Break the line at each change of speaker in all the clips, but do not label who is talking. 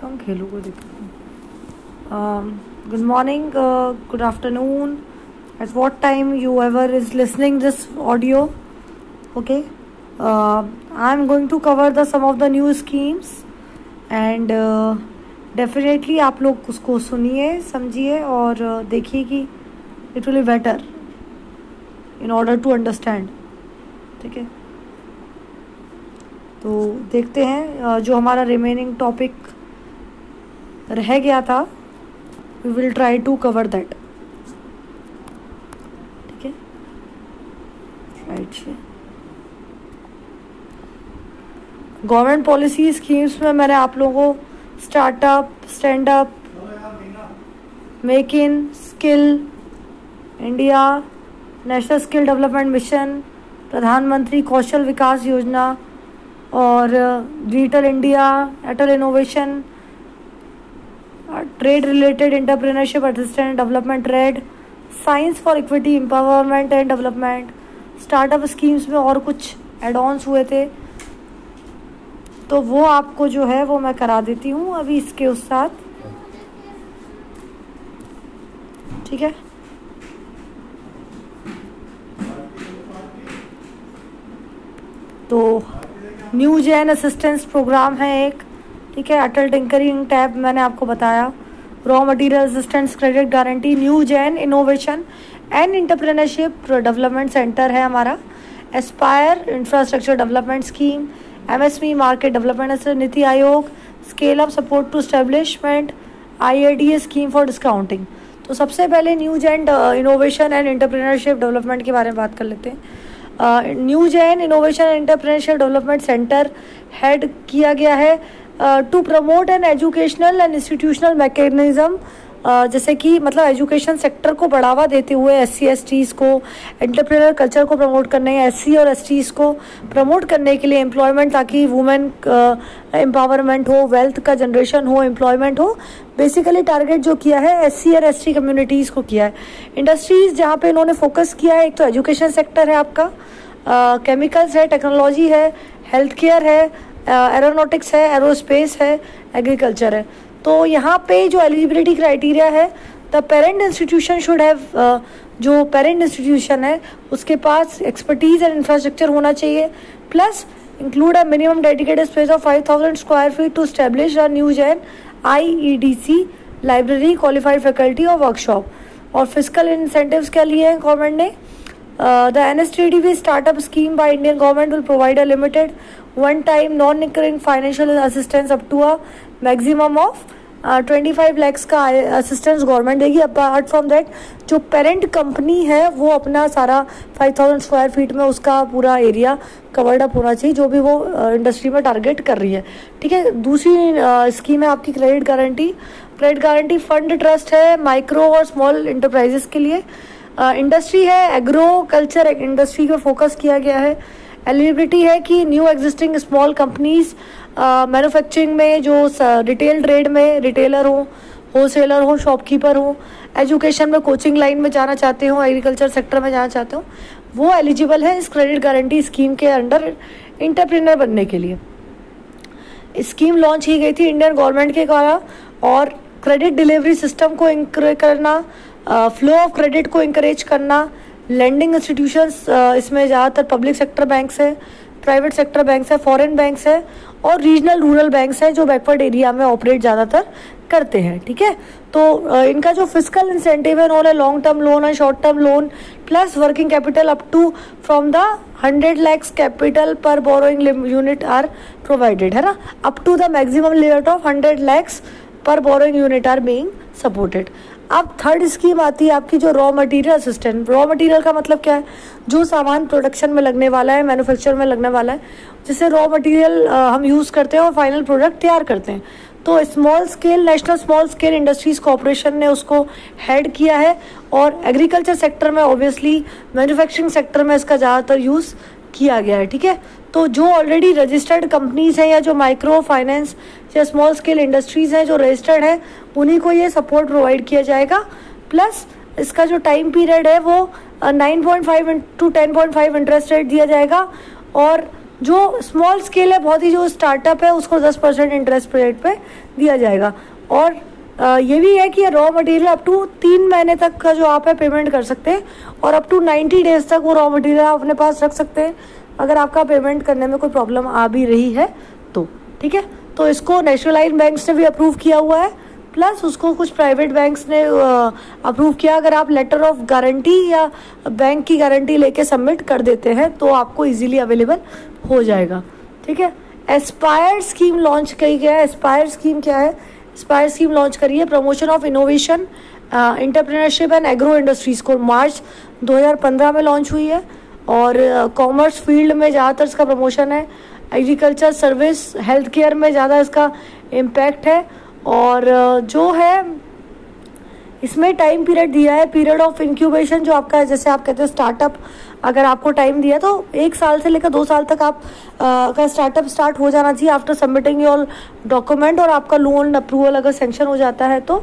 कम खेलू को देखो good morning good afternoon at what time you ever is listening this audio okay I am going to cover the some of the new schemes and definitely आप लोग उसको सुनिए, समझिए और uh, देखिए कि it will better in order to understand ठीक है? तो देखते हैं uh, जो हमारा रिमेनिंग टॉपिक रह गया था we will try to cover that ठीक है? राइट गवर्नमेंट पॉलिसी स्कीम्स में मैंने आप लोगों को startup stand up make in skill India national skill development mission Pradhanmantri Kaushal Vikas Yojana और digital India Atal innovation trade related entrepreneurship assistant development red science for equity empowerment and development startup schemes में और कुछ add ons हुए थे। तो वो आपको जो है वो मैं करा देती हूँ अभी इसके उस साथ। ठीक है? तो न्यू जैन असिस्टेंस प्रोग्राम है एक। ठीक है, अटल टिंकरिंग टैब मैंने आपको बताया। Raw material assistance credit guarantee new gen innovation and entrepreneurship development centre है हमारा। Aspire infrastructure development scheme MSP market development NITI Aayog scale up support to establishment I scheme for discounting तो सबसे पहले new gen innovation and entrepreneurship development के बारे में बात कर लेते हैं। New gen innovation and entrepreneurship development centre head किया गया है। To promote an educational and institutional mechanism जैसे कि मतलब एजुकेशन सेक्टर को बढ़ावा देते हुए एस सी एस टीज़ को एंटरप्रेनर कल्चर को प्रमोट करने एस सी और एस टीज़ को प्रमोट करने के लिए एम्प्लॉयमेंट ताकि वुमेन एम्पावरमेंट हो वेल्थ का जनरेशन हो एम्प्लॉयमेंट हो। बेसिकली टारगेट जो किया है एस सी और एस टी कम्युनिटीज़ को किया है। इंडस्ट्रीज़ जहाँ पे इन्होंने फोकस किया है एक तो एजुकेशन सेक्टर है आपका केमिकल्स uh, है टेक्नोलॉजी है हेल्थ केयर है एरोनॉटिक्स है एरोस्पेस है एग्रीकल्चर है। तो यहाँ पे जो एलिजिबिलिटी क्राइटेरिया है the parent institution should have जो पेरेंट इंस्टीट्यूशन है, उसके पास एक्सपर्टीज एंड इंफ्रास्ट्रक्चर होना चाहिए। Plus include a minimum dedicated space of five thousand square feet to establish a new gen I E D C library qualified faculty और workshop और physical incentives क्या लिए हैं गवर्नमेंट ने? Uh, the NSTDV startup scheme by Indian government will provide a limited one-time non-recurring financial assistance up to a maximum of twenty five lakhs का assistance government देगी apart from that जो parent company है वो अपना सारा five thousand square feet में उसका पूरा एरिया कवर्ड अप होना चाहिए जो भी वो इंडस्ट्री में टारगेट कर रही है। ठीक है? दूसरी स्कीम है आपकी credit guarantee credit guarantee fund trust है माइक्रो और स्मॉल इंटरप्राइजेस के लिए। इंडस्ट्री है एग्रो कल्चर इंडस्ट्री को फोकस किया गया है। एलिजिबिलिटी है कि new existing small companies manufacturing में जो रिटेल ट्रेड में रिटेलर हो होलसेलर हो शॉपकीपर हो एजुकेशन में कोचिंग लाइन में जाना चाहते हो एग्रीकल्चर सेक्टर में जाना चाहते हो, वो एलिजिबल है इस क्रेडिट गारंटी स्कीम के अंडर इंटरप्रीनर बनने के लिए। स्कीम लॉन्च की गई थी इंडियन गवर्नमेंट के द्वारा और क्रेडिट डिलीवरी सिस्टम को इंक्रेज करना फ्लो ऑफ़ क्रेडिट को इंकरेज करना लैंडिंग इंस्टीट्यूशंस इसमें ज़्यादातर पब्लिक सेक्टर बैंक्स है प्राइवेट सेक्टर बैंक्स है फॉरेन बैंक्स है और रीजनल रूरल बैंक्स है जो बैकवर्ड एरिया में ऑपरेट ज़्यादातर करते हैं, ठीक है? तो इनका जो फ़िज़िकल इंसेंटिव है, उन्होंने लॉन्ग टर्म लोन और short term loan plus working capital up to from the hundred lakhs capital per borrowing unit are provided है ना? Up to the maximum limit of hundred lakhs per borrowing unit are being supported अब third scheme आती है आपकी जो raw material assistant raw material का मतलब क्या है? जो सामान प्रोडक्शन में लगने वाला है मैन्युफैक्चर में लगने वाला है, जिसे रॉ मटेरियल हम यूज़ करते हैं और फाइनल प्रोडक्ट तैयार करते हैं। तो small scale national small scale industries corporation ने उसको हेड किया है और एग्रीकल्चर सेक्टर में ऑब्वियसली मैन्युफैक्चरिंग सेक्टर में इसका ज़्यादातर यूज़ किया गया है, ठीक है? तो जो ऑलरेडी रजिस्टर्ड कंपनीज़ हैं या जो माइक्रो फाइनेंस या स्मॉल स्केल इंडस्ट्रीज़ हैं, जो रजिस्टर्ड हैं, उन्हीं को ये सपोर्ट प्रोवाइड किया जाएगा। प्लस इसका जो टाइम पीरियड है, वो nine point five to ten point five interest rate दिया जाएगा। और जो स्मॉल स्केल है, बहुत ही जो स्टार्टअप है, उसको दस परसेंट इंटरेस्ट रेट पे दिया जाएगा। और ये भी है कि रॉ मटेरियल अप टू तीन महीने तक का जो आप है पेमेंट कर सकते हैं। और अप टू नाइन्टी डेज़ तक वो रॉ मटेरियल आप अपने पास रख सकते हैं। अगर आपका पेमेंट करने में कोई प्रॉब्लम आ भी रही है तो ठीक है? तो इसको नेशनलाइज बैंक्स ने भी अप्रूव किया हुआ है। प्लस उसको कुछ प्राइवेट बैंक्स ने अप्रूव किया। अगर आप लेटर ऑफ़ गारंटी या बैंक की गारंटी लेके सबमिट कर देते हैं तो आपको इजीली अवेलेबल हो जाएगा। ठीक है? एस्पायर स्कीम लॉन्च की गया है। एस्पायर स्कीम क्या है? एस्पायर स्कीम लॉन्च करी है। Promotion of innovation entrepreneurship and agro industries को मार्च 2015 में लॉन्च हुई है। और कॉमर्स uh, फ़ील्ड में ज़्यादातर इसका प्रमोशन है। एग्रीकल्चर सर्विस हेल्थ केयर में ज़्यादा इसका इम्पैक्ट है। और जो है इसमें टाइम पीरियड दिया है। पीरियड ऑफ़ इंक्यूबेशन जो आपका है जैसे आप कहते हैं स्टार्टअप अगर आपको टाइम दिया तो एक साल से लेकर दो साल तक आप आ, का स्टार्टअप स्टार्ट हो जाना चाहिए आफ्टर सबमिटिंग योर डॉक्यूमेंट और आपका लोन अप्रूवल अगर सेंक्शन हो जाता है तो।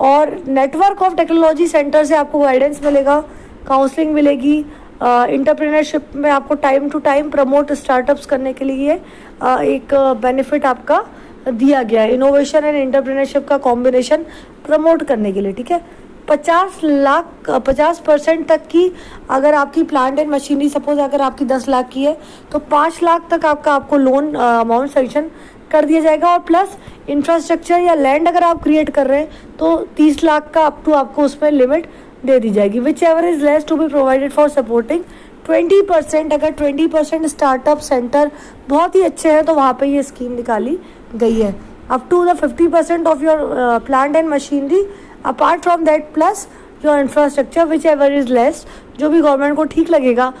और नेटवर्क ऑफ़ टेक्नोलॉजी सेंटर से आपको गाइडेंस मिलेगा काउंसलिंग मिलेगी इंटरप्रेनरशिप में आपको time to time promote startups करने के लिए एक बेनिफिट आपका दिया गया है। इनोवेशन एंड इंटरप्रेनरशिप का कॉम्बिनेशन प्रमोट करने के लिए, ठीक है? पचास लाख पचास परसेंट तक की अगर आपकी प्लांट एंड मशीनरी सपोज़ अगर आपकी दस लाख की है तो पाँच लाख तक आपका, आपको लोन अमाउंट सेंक्शन कर दिया जाएगा। और प्लस इंफ्रास्ट्रक्चर या लैंड अगर आप क्रिएट कर रहे हैं तो तीस लाख का अप टू आपको उसमें लिमिट दे दी जाएगी whichever is less to be provided for supporting twenty percent अगर ट्वेंटी परसेंट स्टार्टअप सेंटर बहुत ही अच्छे हैं तो वहाँ पे ये स्कीम निकाली गई है। Up to the fifty percent of your plant and machinery apart from that plus your infrastructure whichever is less जो भी गवर्नमेंट को ठीक लगेगा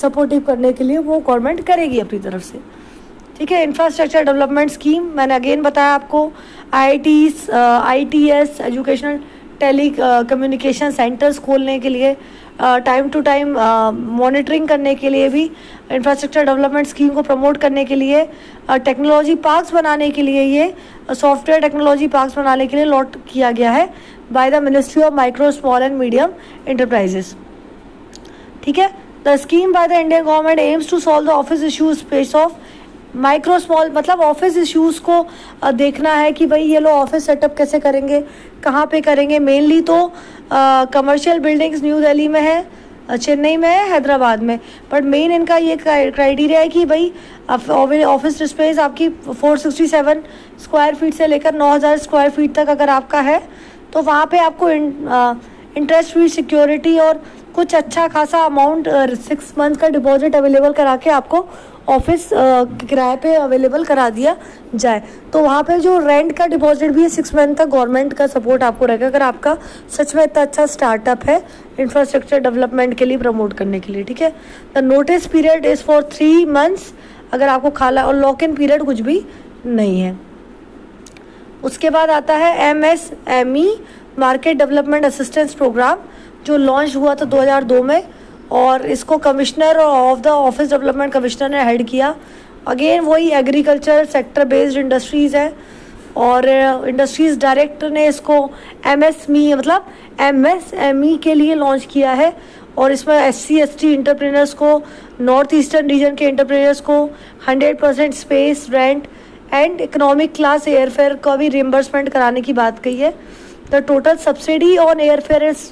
सपोर्टिव करने के लिए वो गवर्नमेंट करेगी अपनी तरफ़ से। ठीक है इंफ्रास्ट्रक्चर डेवलपमेंट स्कीम मैंने अगेन बताया आपको I I T S educational telecommunication centres खोलने के लिए टाइम टू टाइम मॉनिटरिंग करने के लिए भी इंफ्रास्ट्रक्चर डेवलपमेंट स्कीम को प्रमोट करने के लिए टेक्नोलॉजी uh, पार्क्स बनाने के लिए ये सॉफ्टवेयर टेक्नोलॉजी पार्क्स बनाने के लिए लॉट किया गया है by the ministry of micro small and medium enterprises ठीक है? The scheme by the Indian government aims to solve the office issues space of micro small मतलब ऑफ़िस इश्यूज़ को देखना है कि भाई ये लोग ऑफ़िस सेटअप कैसे करेंगे, कहाँ पे करेंगे। मेनली तो कमर्शियल बिल्डिंग्स न्यू दिल्ली में है चेन्नई में है, हैदराबाद में। बट मेन इनका ये क्राइटेरिया है कि भाई ऑफ़िस स्पेस आपकी 467 स्क्वायर फीट से लेकर 9000 स्क्वायर फीट तक अगर आपका है तो वहाँ पे आपको इंटरेस्ट फ्री सिक्योरिटी और कुछ अच्छा खासा अमाउंट सिक्स मंथ का डिपॉजिट अवेलेबल करा के आपको ऑफ़िस किराए पे अवेलेबल करा दिया जाए। तो वहाँ पे जो रेंट का डिपॉजिट भी है सिक्स मंथ तक गवर्नमेंट का सपोर्ट आपको रहेगा। अगर आपका सच में इतना अच्छा स्टार्टअप है इंफ्रास्ट्रक्चर डेवलपमेंट के लिए प्रमोट करने के लिए, ठीक है? The notice period is for three months अगर आपको खाला और लॉक इन पीरियड कुछ भी नहीं है। उसके बाद आता है M S M E market development assistance programme जो लॉन्च हुआ था 2002 में। और इसको commissioner of the office development commissioner ने हेड किया। अगेन वही एग्रीकल्चर सेक्टर बेस्ड इंडस्ट्रीज़ है। और इंडस्ट्रीज़ uh, डायरेक्टर ने इसको एम एस मी मतलब एम एस एम ई के लिए लॉन्च किया है। और इसमें S C S T entrepreneurs को नॉर्थ ईस्टर्न रीजन के इंटरप्रीनर्स को hundred percent space rent and economic class airfare का भी रिम्बर्समेंट कराने की बात कही है। The total subsidy on airfare is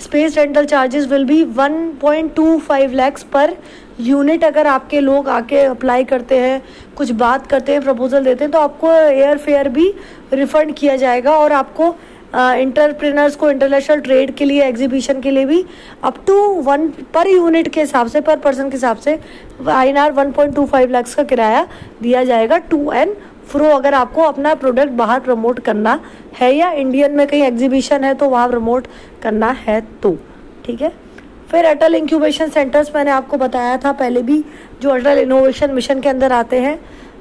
space rental charges will be 1.25 lakhs per unit अगर आपके लोग आके अप्लाई करते हैं कुछ बात करते हैं प्रपोजल देते हैं तो आपको एयर फेयर भी रिफंड किया जाएगा और आपको इंटरप्रेनर्स uh, को इंटरनेशनल ट्रेड के लिए एग्जीबिशन के लिए भी up to one per unit के हिसाब से पर पर्सन के हिसाब से I N R one point two five lakhs का किराया दिया जाएगा टू एंड फ्रो अगर आपको अपना प्रोडक्ट बाहर प्रमोट करना है या इंडियन में कहीं एग्जीबिशन है तो वहाँ प्रमोट करना है तो ठीक है? फिर अटल इंक्यूबेशन सेंटर्स मैंने आपको बताया था, पहले भी जो अटल इनोवेशन मिशन के अंदर आते हैं।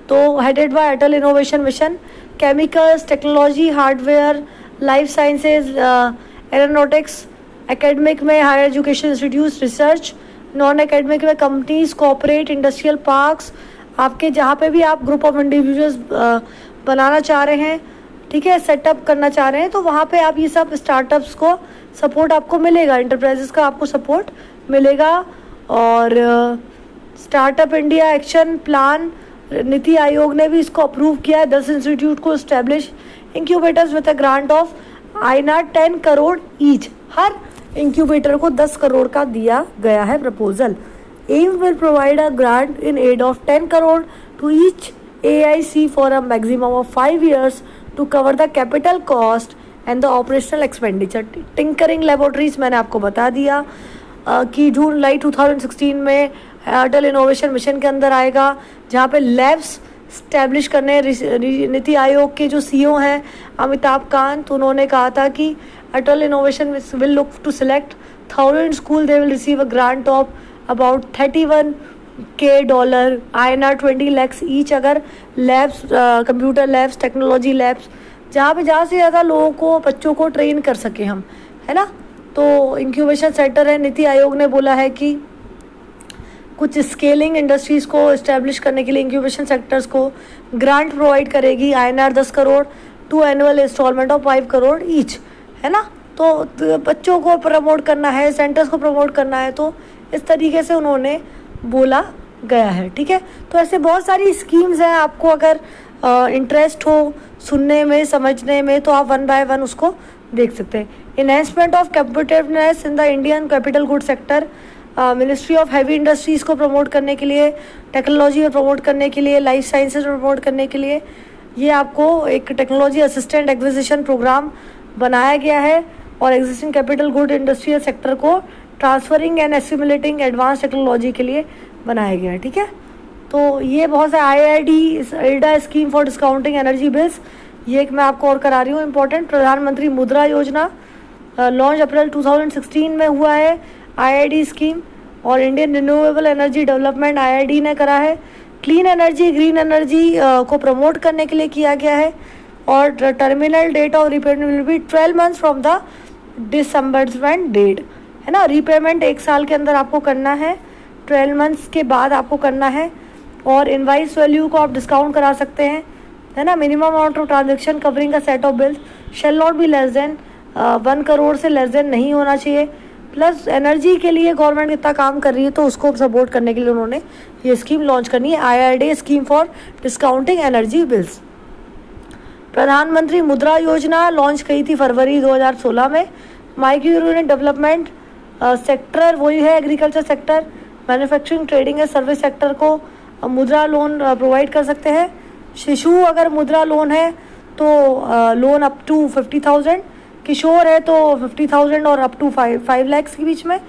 तो headed by Atal innovation mission chemicals technology hardware life sciences aeronautics academic में higher education institute research non academic में कंपनीज़ कॉपरेट इंडस्ट्रियल पार्क्स आपके जहाँ पे भी आप ग्रुप ऑफ़ इंडिविजुअल्स बनाना चाह रहे हैं, ठीक है सेटअप करना चाह रहे हैं तो वहाँ पे आप ये सब स्टार्टअप्स को सपोर्ट आपको मिलेगा इंटरप्राइजेस का आपको सपोर्ट मिलेगा और startup India action plan NITI Aayog ने भी इसको अप्रूव किया है, दस इंस्टीट्यूट को establish incubators with a grant of INR ten crore each her incubator को दस करोड़ का दिया गया है proposal provide a grant in aid of ten crore to each A I C for a maximum of five years to cover the capital cost and the operational expenditure tinkering laboratories मैंने आपको बता दिया कि जून, जुलाई 2016 में अटल innovation mission के अंदर आएगा, जहाँ पे लैब्स स्टैब्लिश करने नीति आयोग के जो सीईओ हैं, अमिताभ कांत उन्होंने कहा था कि Atal innovation will look to select thousand school they will receive a grant of about thirty one K dollar I N R twenty lakhs each अगर labs computer labs technology labs जहाँ पे ज़्यादा से ज़्यादा लोगों को, बच्चों को ट्रेन कर सके हम, है ना? तो इंक्यूबेशन सेंटर है, नीति आयोग ने बोला है कि कुछ स्केलिंग इंडस्ट्रीज़ को इस्टेब्लिश करने के लिए इंक्यूबेशन सेक्टर्स को ग्रांट प्रोवाइड करेगी आई एन आर दस crore two annual installment of five crore each है ना? तो बच्चों को प्रमोट करना है सेंटर्स को प्रमोट करना है तो इस तरीके से उन्होंने बोला गया है, ठीक है? तो ऐसे बहुत सारी स्कीम्स हैं, आपको अगर इंटरेस्ट हो सुनने में, समझने में तो आप वन बाय वन उसको देख सकते हैं। Enhancement of competitiveness in the Indian capital good sector ministry of heavy industries को प्रमोट करने के लिए टेक्नोलॉजी में प्रमोट करने के लिए लाइफ साइंसेज में प्रमोट करने के लिए, ये आपको एक टेक्नोलॉजी असिस्टेंट एक्विजिशन प्रोग्राम बनाया गया है और existing capital good industrial sector को transferring and assimilating advance technology के लिए बनाया गया है, ठीक है? तो ये बहुत से I I D एल्डा scheme for discounting energy bills ये एक मैं आपको और करा रही हूँ इम्पोर्टेंट प्रधानमंत्री मुद्रा योजना लॉन्च अप्रैल 2016 में हुआ है आईआईडी स्कीम और Indian renewable energy development IID ने करा है। क्लीन एनर्जी ग्रीन एनर्जी को प्रमोट करने के लिए किया गया है और terminal date of repair will be twelve months from the disbursement date है ना? रीपेमेंट एक साल के अंदर आपको करना है ट्वेल्व मंथ्स के बाद आपको करना है, और इनवाइस वैल्यू को आप डिस्काउंट करा सकते हैं, है ना? Minimum amount of transaction covering का set of bills shall not be less than one crore से लेस देन नहीं होना चाहिए। प्लस एनर्जी के लिए गवर्नमेंट इतना काम कर रही है तो उसको सपोर्ट करने के लिए उन्होंने ये स्कीम लॉन्च करनी है I scheme for discounting energy bills Pradhanmantri Mudra Yojana launch की थी फरवरी 2016 में। माइक्रो यूनिट डेवलपमेंट सेक्टर वही है agriculture sector manufacturing trading and service sector को मुद्रा लोन प्रोवाइड कर सकते हैं. शिशु अगर मुद्रा लोन है तो loan up to fifty thousand Kishor है तो फिफ्टी थाउज़ेंड और up to five five lakhs के बीच में.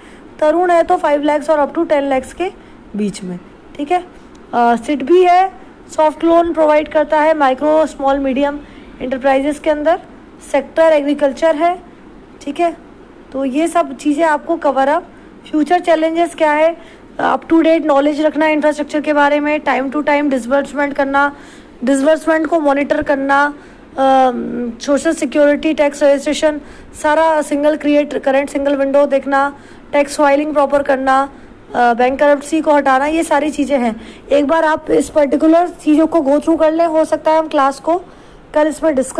तरुण है तो फाइव लैक्स और अप टू टेन लैक्स के बीच में. ठीक है? सिट भी है सॉफ्ट लोन प्रोवाइड करता है माइक्रो स्मॉल मीडियम इंटरप्राइजेस के अंदर. सेक्टर एग्रीकल्चर है. ठीक है? तो ये सब चीज़ें आपको कवर अप फ्यूचर चैलेंजेस क्या है? अप टू डेट नॉलेज रखना इंफ्रास्ट्रक्चर के बारे में टाइम टू टाइम डिसबर्समेंट करना डिसबर्समेंट को मॉनिटर करना सोशल सिक्योरिटी टैक्स रजिस्ट्रेशन सारा single create current single window देखना टैक्स फाइलिंग प्रॉपर करना बैंक करप्सी को हटाना, ये सारी चीज़ें हैं। एक बार आप इस पर्टिकुलर चीज़ों को गो थ्रू कर लें, हो सकता है हम क्लास को कल इसमें डिस्कस